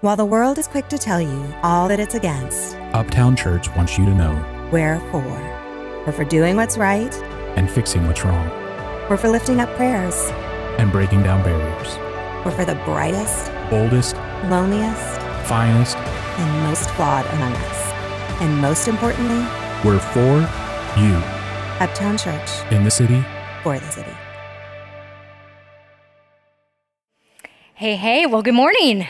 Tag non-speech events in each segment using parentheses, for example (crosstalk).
While the world is quick to tell you all that it's against, Uptown Church wants you to know we're for. We're for doing what's right, and fixing what's wrong we're for lifting up prayers, and breaking down barriers. we're for the brightest, Boldest, loneliest, finest, and most flawed among us. And most importantly, we're for you Uptown Church in the city. for the city. Hey, hey, well, good morning.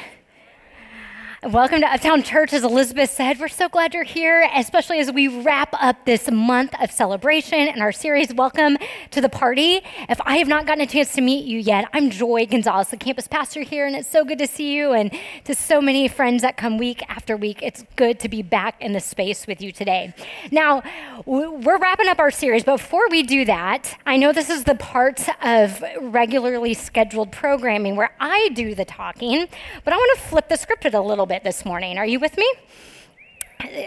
Welcome to Uptown Church. As Elizabeth said, we're so glad you're here, especially as we wrap up this month of celebration and our series, Welcome to the Party. If I have not gotten a chance to meet you yet, I'm Joy Gonzalez, the campus pastor here, and it's so good to see you and to so many friends that come week after week. It's good to be back in the space with you today. Now, we're wrapping up our series, before we do that, I know this is the part of regularly scheduled programming where I do the talking, but I want to flip the script a little bit this morning. Are you with me?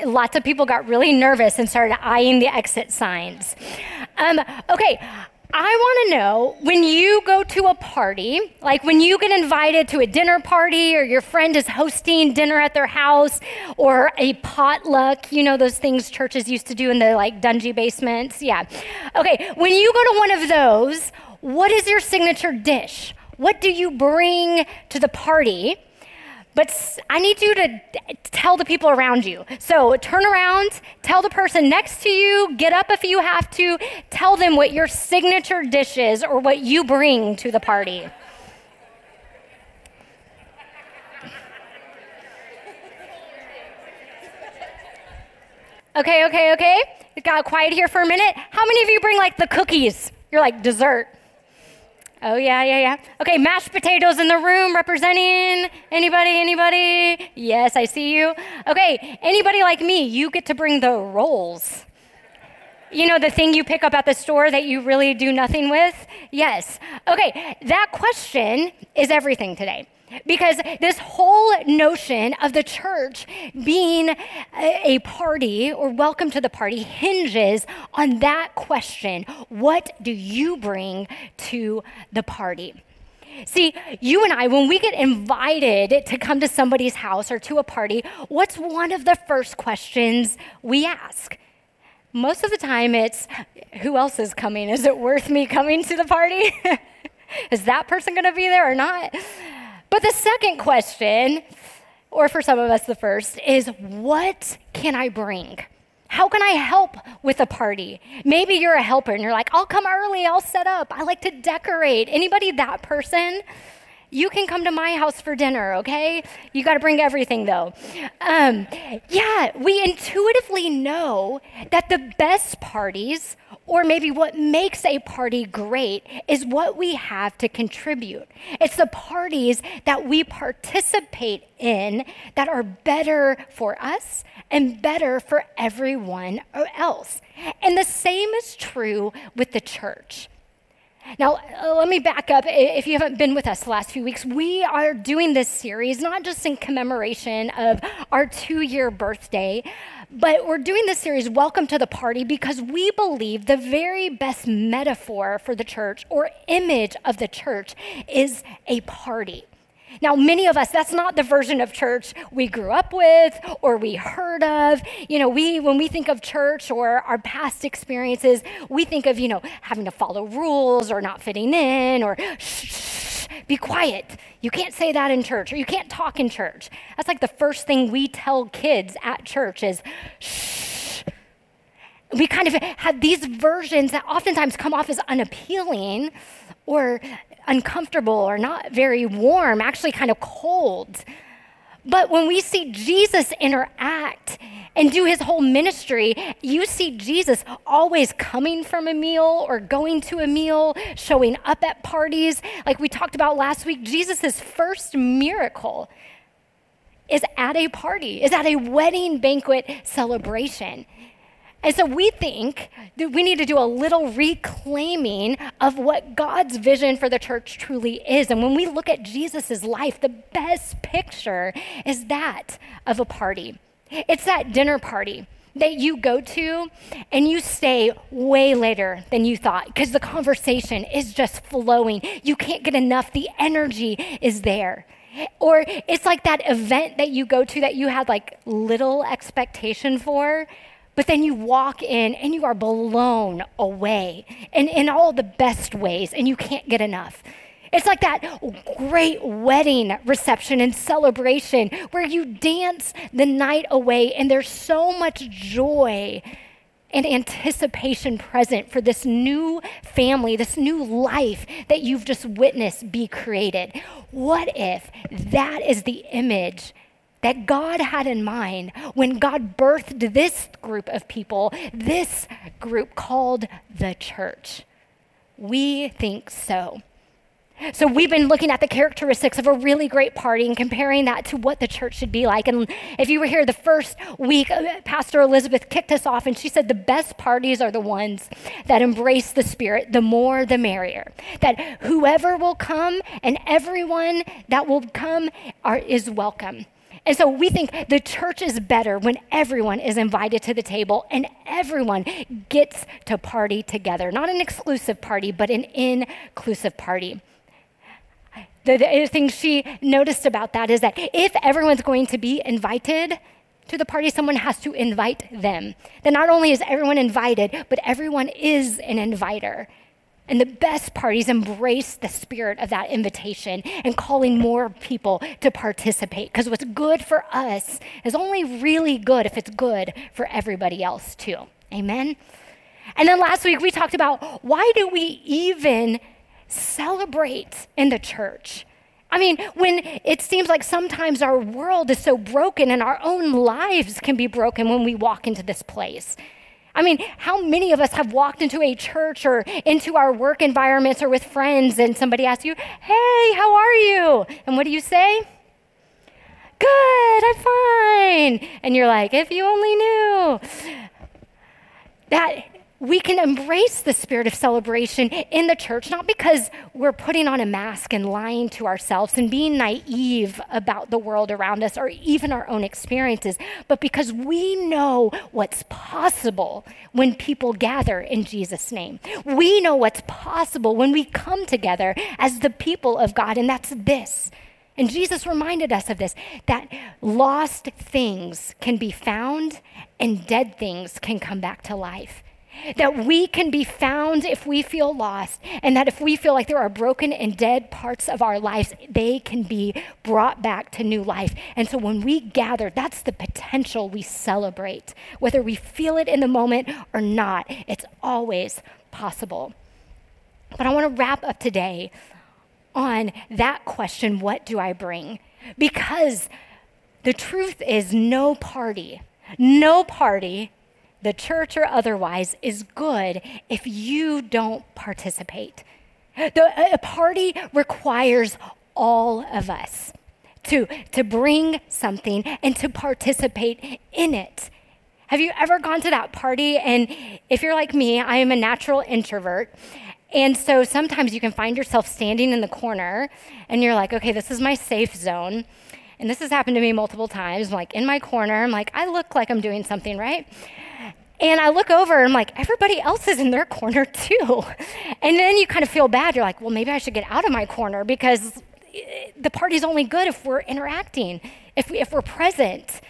Lots of people got really nervous and started eyeing the exit signs. Um, okay, I want to know when you go to a party, like when you get invited to a dinner party or your friend is hosting dinner at their house or a potluck, you know, those things churches used to do in the like dungy basements. Yeah. Okay, when you go to one of those, what is your signature dish? What do you bring to the party? But I need you to tell the people around you. So turn around, tell the person next to you, get up if you have to, tell them what your signature dish is or what you bring to the party. Okay, okay, okay. It got quiet here for a minute. How many of you bring like the cookies? You're like dessert. Oh yeah, yeah, yeah. Okay, mashed potatoes in the room representing anybody, anybody? Yes, I see you. Okay, anybody like me, you get to bring the rolls. You know, the thing you pick up at the store that you really do nothing with? Yes. Okay, that question is everything today. Because this whole notion of the church being a party or welcome to the party hinges on that question what do you bring to the party? See, you and I, when we get invited to come to somebody's house or to a party, what's one of the first questions we ask? Most of the time, it's who else is coming? Is it worth me coming to the party? (laughs) is that person going to be there or not? But the second question, or for some of us, the first, is what can I bring? How can I help with a party? Maybe you're a helper and you're like, I'll come early, I'll set up, I like to decorate. Anybody that person? You can come to my house for dinner, okay? You got to bring everything though. Um, yeah, we intuitively know that the best parties, or maybe what makes a party great, is what we have to contribute. It's the parties that we participate in that are better for us and better for everyone else. And the same is true with the church. Now, uh, let me back up. If you haven't been with us the last few weeks, we are doing this series not just in commemoration of our two year birthday, but we're doing this series, Welcome to the Party, because we believe the very best metaphor for the church or image of the church is a party. Now, many of us, that's not the version of church we grew up with or we heard of. You know, we, when we think of church or our past experiences, we think of, you know, having to follow rules or not fitting in or shh, shh, be quiet. You can't say that in church or you can't talk in church. That's like the first thing we tell kids at church is shh. We kind of have these versions that oftentimes come off as unappealing or uncomfortable or not very warm, actually kind of cold. But when we see Jesus interact and do his whole ministry, you see Jesus always coming from a meal or going to a meal, showing up at parties. Like we talked about last week, Jesus' first miracle is at a party, is at a wedding banquet celebration. And so we think that we need to do a little reclaiming of what God's vision for the church truly is. And when we look at Jesus' life, the best picture is that of a party. It's that dinner party that you go to and you stay way later than you thought because the conversation is just flowing. You can't get enough, the energy is there. Or it's like that event that you go to that you had like little expectation for, but then you walk in and you are blown away and in all the best ways and you can't get enough. It's like that great wedding reception and celebration where you dance the night away and there's so much joy and anticipation present for this new family, this new life that you've just witnessed be created. What if that is the image that God had in mind when God birthed this group of people, this group called the church? We think so. So, we've been looking at the characteristics of a really great party and comparing that to what the church should be like. And if you were here the first week, uh, Pastor Elizabeth kicked us off and she said the best parties are the ones that embrace the Spirit, the more the merrier. That whoever will come and everyone that will come are, is welcome. And so we think the church is better when everyone is invited to the table and everyone gets to party together. Not an exclusive party, but an inclusive party. The, the thing she noticed about that is that if everyone's going to be invited to the party, someone has to invite them. Then not only is everyone invited, but everyone is an inviter. And the best parties embrace the spirit of that invitation and calling more people to participate. Because what's good for us is only really good if it's good for everybody else, too. Amen? And then last week we talked about why do we even celebrate in the church. I mean, when it seems like sometimes our world is so broken and our own lives can be broken when we walk into this place. I mean, how many of us have walked into a church or into our work environments or with friends and somebody asks you, Hey, how are you? And what do you say? Good, I'm fine. And you're like, If you only knew. That we can embrace the spirit of celebration in the church, not because we're putting on a mask and lying to ourselves and being naive about the world around us or even our own experiences, but because we know what's possible when people gather in Jesus' name. We know what's possible when we come together as the people of God, and that's this. And Jesus reminded us of this that lost things can be found and dead things can come back to life that we can be found if we feel lost, and that if we feel like there are broken and dead parts of our lives, they can be brought back to new life. And so when we gather, that's the potential we celebrate. Whether we feel it in the moment or not, it's always possible. But I want to wrap up today on that question what do I bring? Because the truth is, no party, no party the church or otherwise, is good if you don't participate. The, a party requires all of us to, to bring something and to participate in it. Have you ever gone to that party? And if you're like me, I am a natural introvert. And so sometimes you can find yourself standing in the corner and you're like, okay, this is my safe zone. And this has happened to me multiple times. I'm like in my corner, I'm like, I look like I'm doing something right. And I look over and I'm like, everybody else is in their corner (laughs) too. And then you kind of feel bad. You're like, well, maybe I should get out of my corner because eh, the party's only good if we're interacting, if, we, if we're present,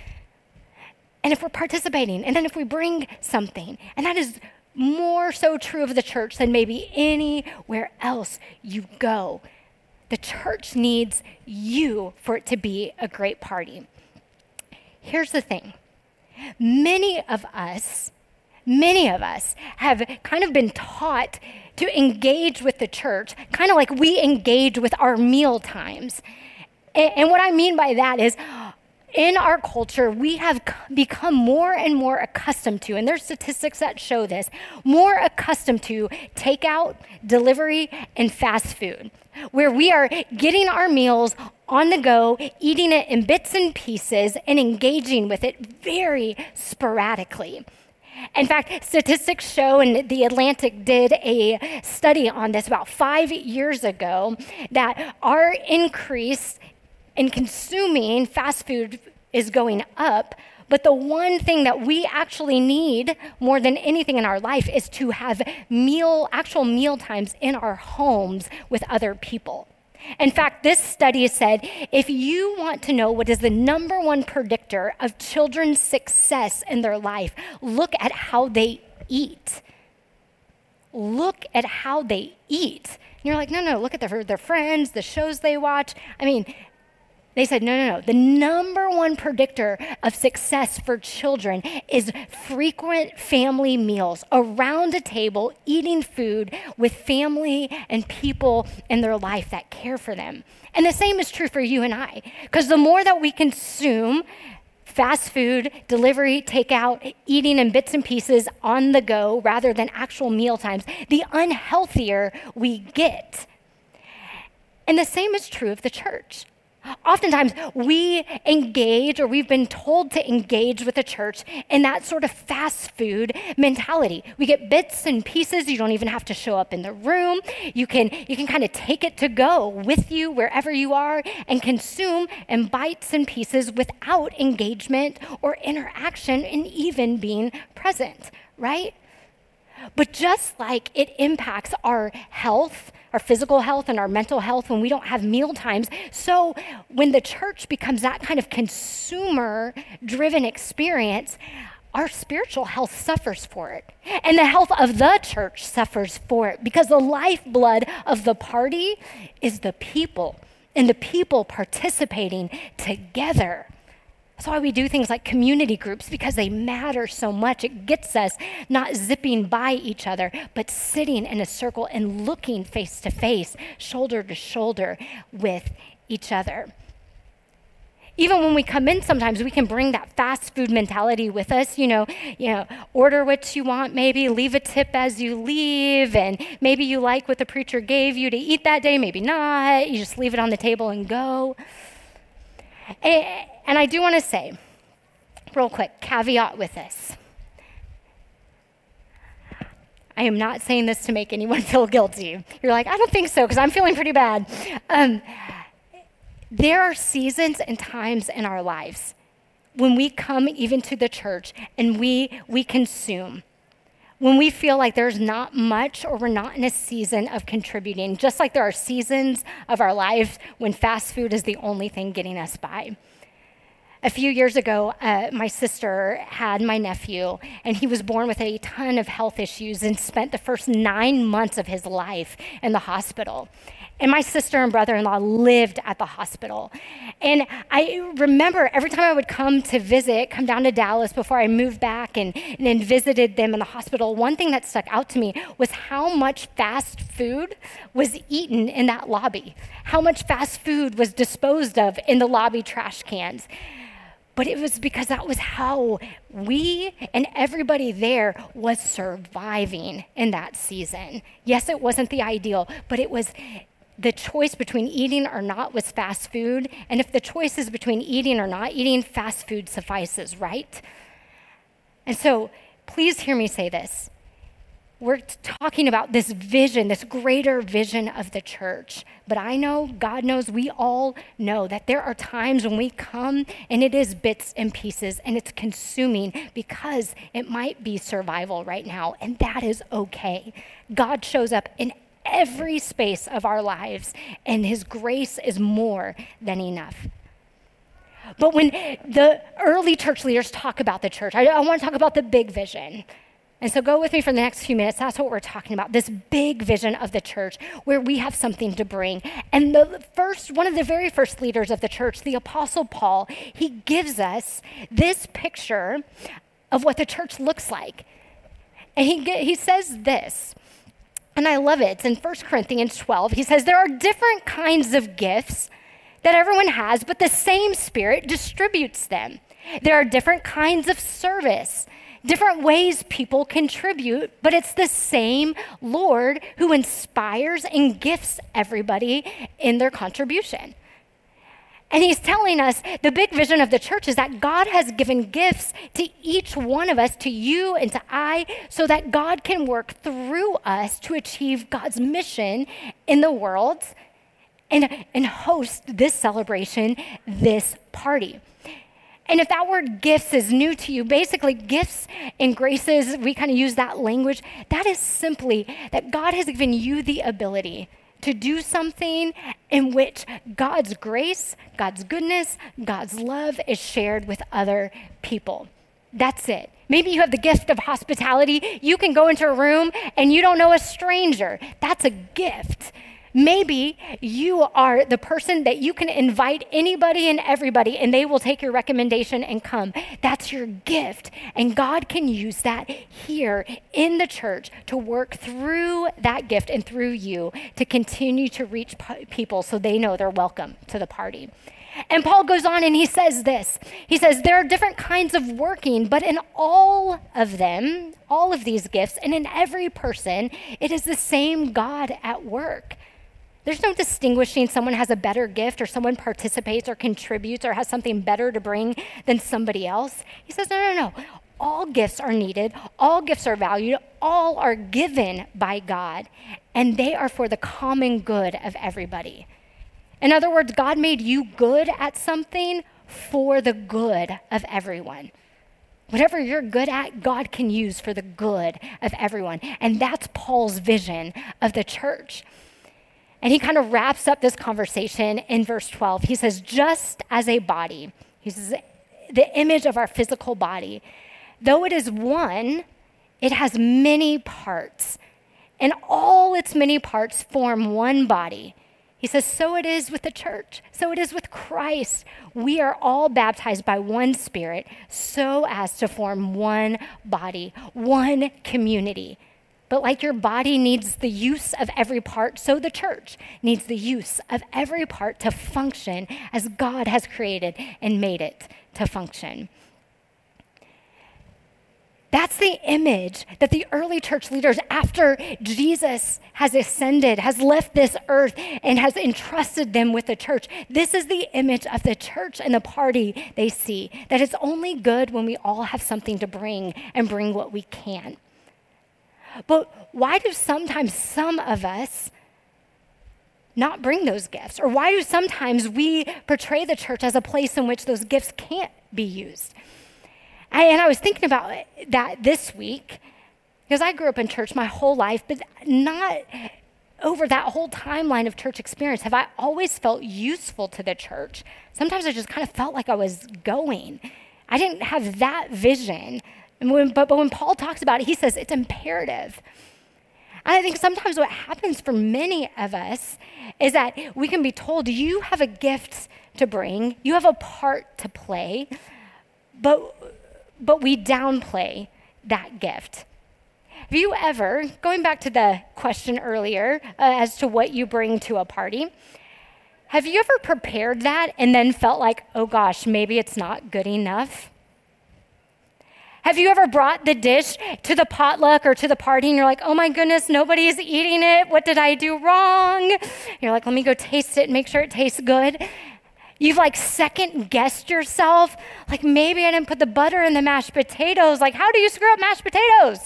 and if we're participating, and then if we bring something. And that is more so true of the church than maybe anywhere else you go. The church needs you for it to be a great party. Here's the thing many of us many of us have kind of been taught to engage with the church, kind of like we engage with our meal times. And, and, what I mean by that is, in our culture, we have become more and more accustomed to, and there's statistics that show this, more accustomed to takeout, delivery, and fast food, where we are getting our meals on the go, eating it in bits and pieces, and engaging with it very sporadically. In fact, statistics show, and The Atlantic did a study on this about five years ago, that our increase in consuming fast food is going up. But the one thing that we actually need more than anything in our life is to have meal, actual meal times in our homes with other people. In fact, this study said if you want to know what is the number one predictor of children's success in their life, look at how they eat. Look at how they eat. And you're like, no, no, look at their, their friends, the shows they watch. I mean, they said, no, no, no. The number one predictor of success for children is frequent family meals around a table, eating food with family and people in their life that care for them. And the same is true for you and I, because the more that we consume fast food, delivery, takeout, eating in bits and pieces on the go rather than actual meal times, the unhealthier we get. And the same is true of the church. Oftentimes, we engage or we've been told to engage with the church in that sort of fast food mentality. We get bits and pieces. You don't even have to show up in the room. You can, you can kind of take it to go with you wherever you are and consume in bites and pieces without engagement or interaction and even being present, right? But just like it impacts our health, our physical health and our mental health when we don't have meal times. So when the church becomes that kind of consumer driven experience, our spiritual health suffers for it. And the health of the church suffers for it because the lifeblood of the party is the people and the people participating together. That's why we do things like community groups because they matter so much. It gets us not zipping by each other, but sitting in a circle and looking face to face, shoulder to shoulder with each other. Even when we come in, sometimes we can bring that fast food mentality with us. You know, you know, order what you want, maybe leave a tip as you leave, and maybe you like what the preacher gave you to eat that day, maybe not. You just leave it on the table and go. And I do want to say, real quick, caveat with this. I am not saying this to make anyone (laughs) feel guilty. You're like, I don't think so, because I'm feeling pretty bad. Um, there are seasons and times in our lives when we come even to the church and we, we consume when we feel like there's not much or we're not in a season of contributing, just like there are seasons of our lives when fast food is the only thing getting us by. A few years ago, uh, my sister had my nephew, and he was born with a ton of health issues and spent the first nine months of his life in the hospital. And my sister and brother in law lived at the hospital. And I remember every time I would come to visit, come down to Dallas before I moved back and, and then visited them in the hospital, one thing that stuck out to me was how much fast food was eaten in that lobby, how much fast food was disposed of in the lobby trash cans. But it was because that was how we and everybody there was surviving in that season. Yes, it wasn't the ideal, but it was the choice between eating or not was fast food. And if the choice is between eating or not eating, fast food suffices, right? And so please hear me say this we're talking about this vision, this greater vision of the church. But I know, God knows, we all know that there are times when we come and it is bits and pieces and it's consuming because it might be survival right now, and that is okay. God shows up in every space of our lives, and His grace is more than enough. But when the early church leaders talk about the church, I, I want to talk about the big vision. And so go with me for the next few minutes. That's what we're talking about this big vision of the church where we have something to bring. And the first, one of the very first leaders of the church, the Apostle Paul, he gives us this picture of what the church looks like. And he, he says this, and I love it. It's in 1 Corinthians 12. He says, There are different kinds of gifts that everyone has, but the same Spirit distributes them. There are different kinds of service different ways people contribute, but it's the same Lord who inspires and gifts everybody in their contribution. And he's telling us the big vision of the church is that God has given gifts to each one of us, to you and to I, so that God can work through us to achieve God's mission in the world and, and host this celebration, this party. And if that word gifts is new to you, basically gifts and graces, we kind of use that language. That is simply that God has given you the ability to do something in which God's grace, God's goodness, God's love is shared with other people. That's it. Maybe you have the gift of hospitality. You can go into a room and you don't know a stranger. That's a gift. Maybe you are the person that you can invite anybody and everybody, and they will take your recommendation and come. That's your gift. And God can use that here in the church to work through that gift and through you to continue to reach people so they know they're welcome to the party. And Paul goes on and he says this He says, There are different kinds of working, but in all of them, all of these gifts, and in every person, it is the same God at work. There's no distinguishing someone has a better gift or someone participates or contributes or has something better to bring than somebody else. He says, no, no, no. All gifts are needed, all gifts are valued, all are given by God, and they are for the common good of everybody. In other words, God made you good at something for the good of everyone. Whatever you're good at, God can use for the good of everyone. And that's Paul's vision of the church. And he kind of wraps up this conversation in verse 12. He says, just as a body, he says, the image of our physical body, though it is one, it has many parts. And all its many parts form one body. He says, So it is with the church. So it is with Christ. We are all baptized by one Spirit so as to form one body, one community. But like your body needs the use of every part, so the church needs the use of every part to function as God has created and made it to function. That's the image that the early church leaders, after Jesus has ascended, has left this earth, and has entrusted them with the church. This is the image of the church and the party they see that it's only good when we all have something to bring and bring what we can. But why do sometimes some of us not bring those gifts? Or why do sometimes we portray the church as a place in which those gifts can't be used? I, and I was thinking about that this week because I grew up in church my whole life, but not over that whole timeline of church experience have I always felt useful to the church. Sometimes I just kind of felt like I was going. I didn't have that vision when, but, but when Paul talks about it, he says it's imperative. And I think sometimes what happens for many of us is that we can be told, you have a gift to bring, you have a part to play, but, but we downplay that gift. Have you ever, going back to the question earlier uh, as to what you bring to a party, have you ever prepared that and then felt like, oh gosh, maybe it's not good enough? Have you ever brought the dish to the potluck or to the party and you're like, oh my goodness, nobody's eating it. What did I do wrong? You're like, let me go taste it and make sure it tastes good. You've like second guessed yourself. Like maybe I didn't put the butter in the mashed potatoes. Like, how do you screw up mashed potatoes?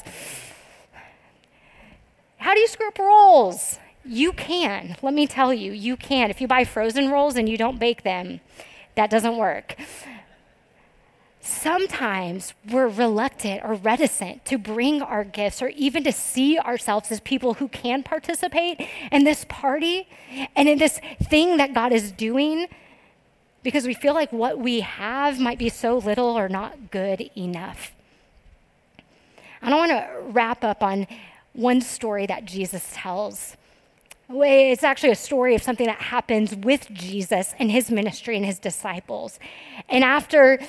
How do you screw up rolls? You can. Let me tell you, you can. If you buy frozen rolls and you don't bake them, that doesn't work sometimes we're reluctant or reticent to bring our gifts or even to see ourselves as people who can participate in this party and in this thing that God is doing because we feel like what we have might be so little or not good enough. I don't want to wrap up on one story that Jesus tells it's actually a story of something that happens with Jesus and his ministry and his disciples. And after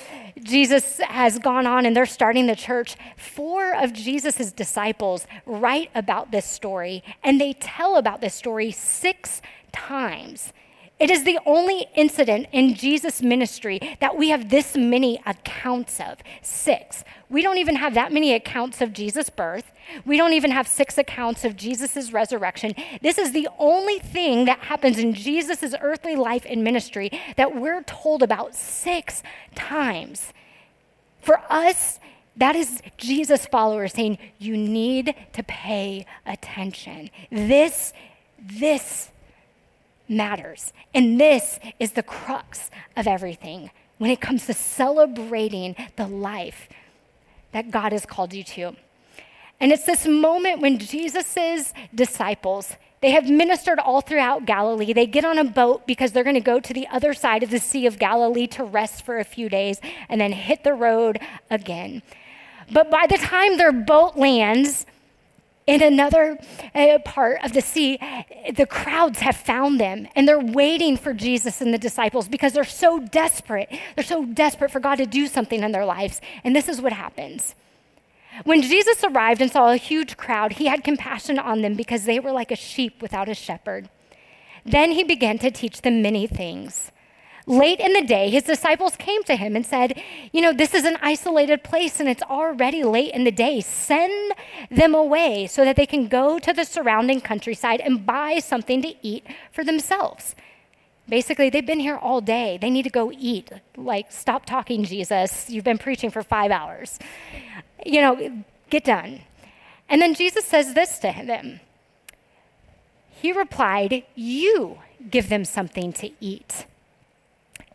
Jesus has gone on and they're starting the church, four of Jesus' disciples write about this story and they tell about this story six times. It is the only incident in Jesus' ministry that we have this many accounts of six. We don't even have that many accounts of Jesus' birth. We don't even have six accounts of Jesus' resurrection. This is the only thing that happens in Jesus' earthly life and ministry that we're told about six times. For us, that is Jesus' followers saying, You need to pay attention. This, this matters. And this is the crux of everything when it comes to celebrating the life that God has called you to. And it's this moment when Jesus' disciples They have ministered all throughout Galilee. They get on a boat because they're going to go to the other side of the Sea of Galilee to rest for a few days and then hit the road again. But by the time their boat lands, in another uh, part of the sea, the crowds have found them and they're waiting for Jesus and the disciples because they're so desperate. They're so desperate for God to do something in their lives. And this is what happens. When Jesus arrived and saw a huge crowd, he had compassion on them because they were like a sheep without a shepherd. Then he began to teach them many things. Late in the day, his disciples came to him and said, You know, this is an isolated place and it's already late in the day. Send them away so that they can go to the surrounding countryside and buy something to eat for themselves. Basically, they've been here all day. They need to go eat. Like, stop talking, Jesus. You've been preaching for five hours. You know, get done. And then Jesus says this to them He replied, You give them something to eat.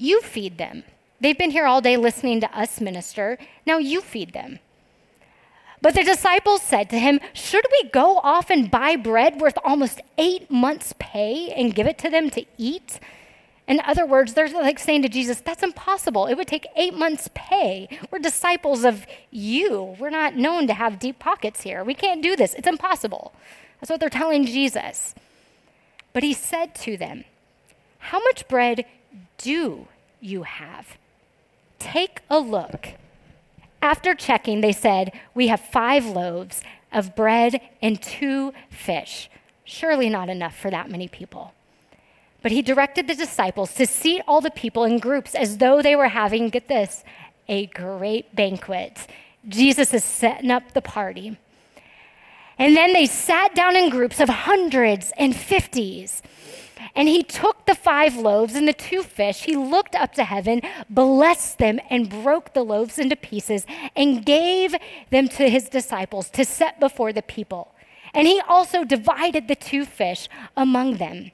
You feed them. They've been here all day listening to us minister. Now you feed them. But the disciples said to him, Should we go off and buy bread worth almost eight months' pay and give it to them to eat? In other words, they're like saying to Jesus, That's impossible. It would take eight months' pay. We're disciples of you. We're not known to have deep pockets here. We can't do this. It's impossible. That's what they're telling Jesus. But he said to them, How much bread do you have? Take a look. After checking, they said, We have five loaves of bread and two fish. Surely not enough for that many people. But he directed the disciples to seat all the people in groups as though they were having, get this, a great banquet. Jesus is setting up the party. And then they sat down in groups of hundreds and fifties. And he took the five loaves and the two fish, he looked up to heaven, blessed them, and broke the loaves into pieces, and gave them to his disciples to set before the people. And he also divided the two fish among them.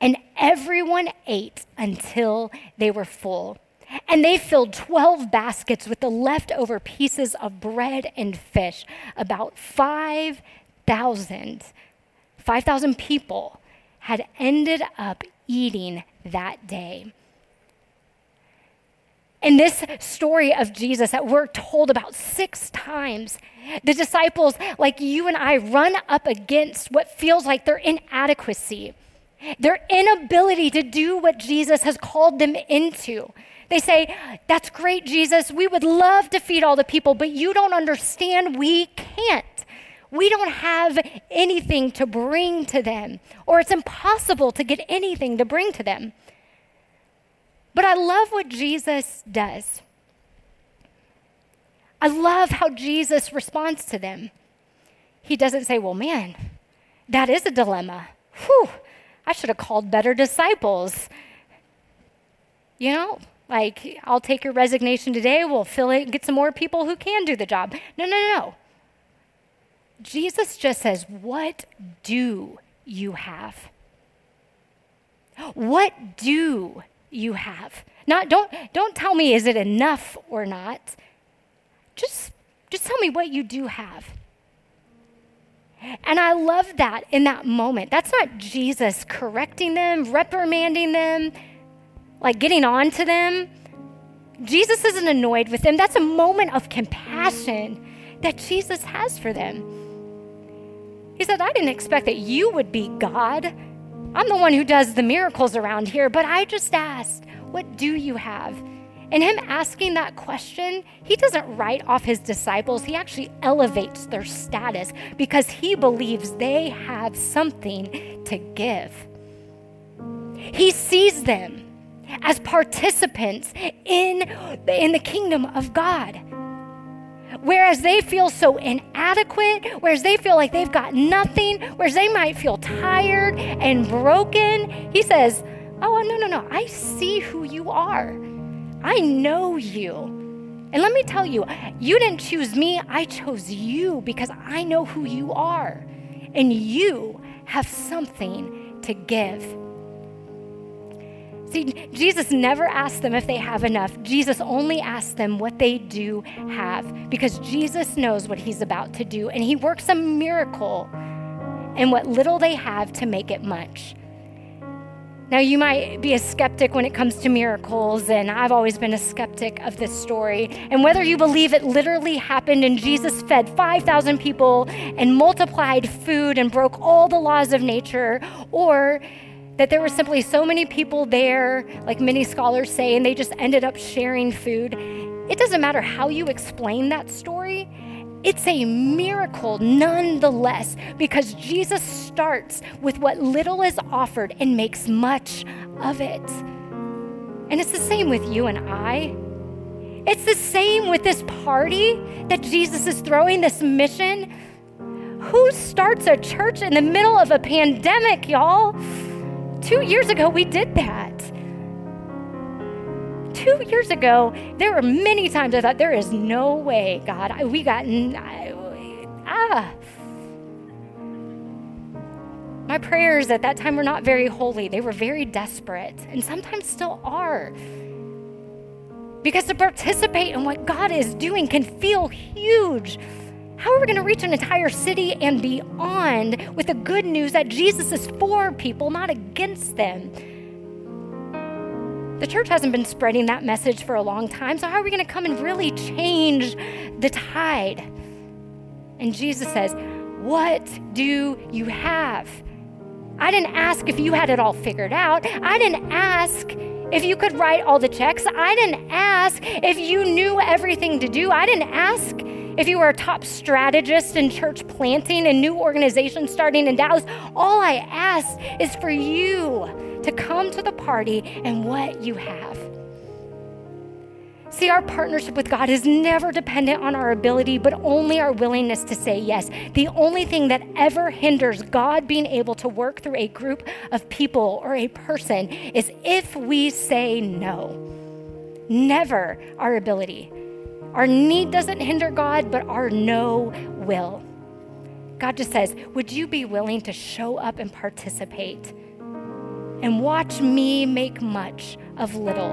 And everyone ate until they were full. And they filled 12 baskets with the leftover pieces of bread and fish, about 5,000. 5,000 people had ended up eating that day. In this story of Jesus that we're told about six times, the disciples, like you and I, run up against what feels like their inadequacy, their inability to do what Jesus has called them into. They say, That's great, Jesus. We would love to feed all the people, but you don't understand. We can't we don't have anything to bring to them, or it's impossible to get anything to bring to them. But I love what Jesus does. I love how Jesus responds to them. He doesn't say, Well, man, that is a dilemma. Whew, I should have called better disciples. You know, like, I'll take your resignation today, we'll fill it, get some more people who can do the job. No, no, no. Jesus just says, What do you have? What do you have? Not don't don't tell me is it enough or not. Just just tell me what you do have. And I love that in that moment. That's not Jesus correcting them, reprimanding them, like getting on to them. Jesus isn't annoyed with them. That's a moment of compassion that Jesus has for them. He said, I didn't expect that you would be God. I'm the one who does the miracles around here, but I just asked, What do you have? And him asking that question, he doesn't write off his disciples. He actually elevates their status because he believes they have something to give. He sees them as participants in, in the kingdom of God. Whereas they feel so inadequate, whereas they feel like they've got nothing, whereas they might feel tired and broken, he says, Oh, no, no, no. I see who you are. I know you. And let me tell you, you didn't choose me, I chose you because I know who you are. And you have something to give. See, Jesus never asks them if they have enough. Jesus only asks them what they do have because Jesus knows what he's about to do and he works a miracle in what little they have to make it much. Now, you might be a skeptic when it comes to miracles, and I've always been a skeptic of this story. And whether you believe it literally happened and Jesus fed 5,000 people and multiplied food and broke all the laws of nature, or that there were simply so many people there, like many scholars say, and they just ended up sharing food, it doesn't matter how you explain that story. It's a miracle nonetheless because Jesus starts with what little is offered and makes much of it. And it's the same with you and I. It's the same with this party that Jesus is throwing, this mission. Who starts a church in the middle of a pandemic, y'all? Two years ago, we did that two years ago, there were many times I thought, there is no way, God, I, we got, I, ah. My prayers at that time were not very holy. They were very desperate, and sometimes still are. Because to participate in what God is doing can feel huge. How are we going to reach an entire city and beyond with the good news that Jesus is for people, not against them? The church hasn't been spreading that message for a long time, so how are we going to come and really change the tide? And Jesus says, What do you have? I didn't ask if you had it all figured out. I didn't ask if you could write all the checks. I didn't ask if you knew everything to do. I didn't ask if you were a top strategist in church planting and new organization starting in Dallas. All I ask is for you to come to the party and what you have. See, our partnership with God is never dependent on our ability, but only our willingness to say yes. The only thing that ever hinders God being able to work through a group of people or a person is if we say no. Never our ability. Our need doesn't hinder God, but our no will. God just says, Would you be willing to show up and participate? And watch me make much of little.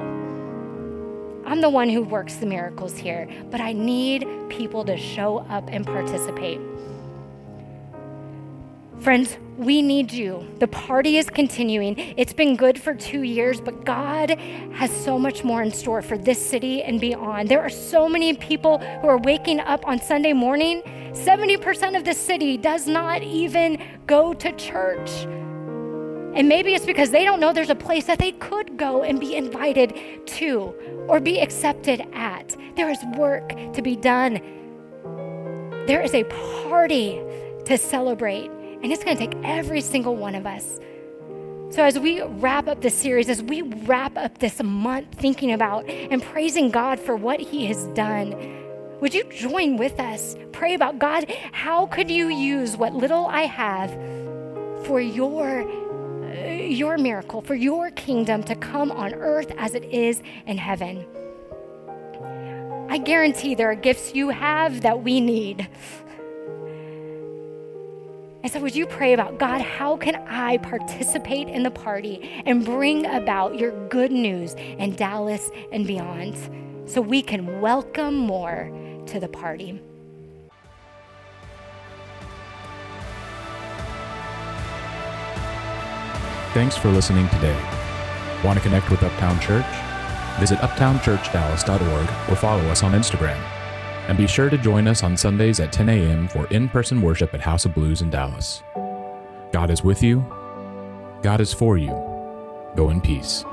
I'm the one who works the miracles here, but I need people to show up and participate. Friends, we need you. The party is continuing. It's been good for two years, but God has so much more in store for this city and beyond. There are so many people who are waking up on Sunday morning. 70% of the city does not even go to church. And maybe it's because they don't know there's a place that they could go and be invited to or be accepted at. There is work to be done. There is a party to celebrate, and it's going to take every single one of us. So, as we wrap up this series, as we wrap up this month thinking about and praising God for what He has done, would you join with us? Pray about God, how could you use what little I have for your your miracle, for your kingdom to come on earth as it is in heaven. I guarantee there are gifts you have that we need. And so, would you pray about God, how can I participate in the party and bring about your good news in Dallas and beyond so we can welcome more to the party? Thanks for listening today. Want to connect with Uptown Church? Visit uptownchurchdallas.org or follow us on Instagram. And be sure to join us on Sundays at 10 a.m. for in person worship at House of Blues in Dallas. God is with you, God is for you. Go in peace.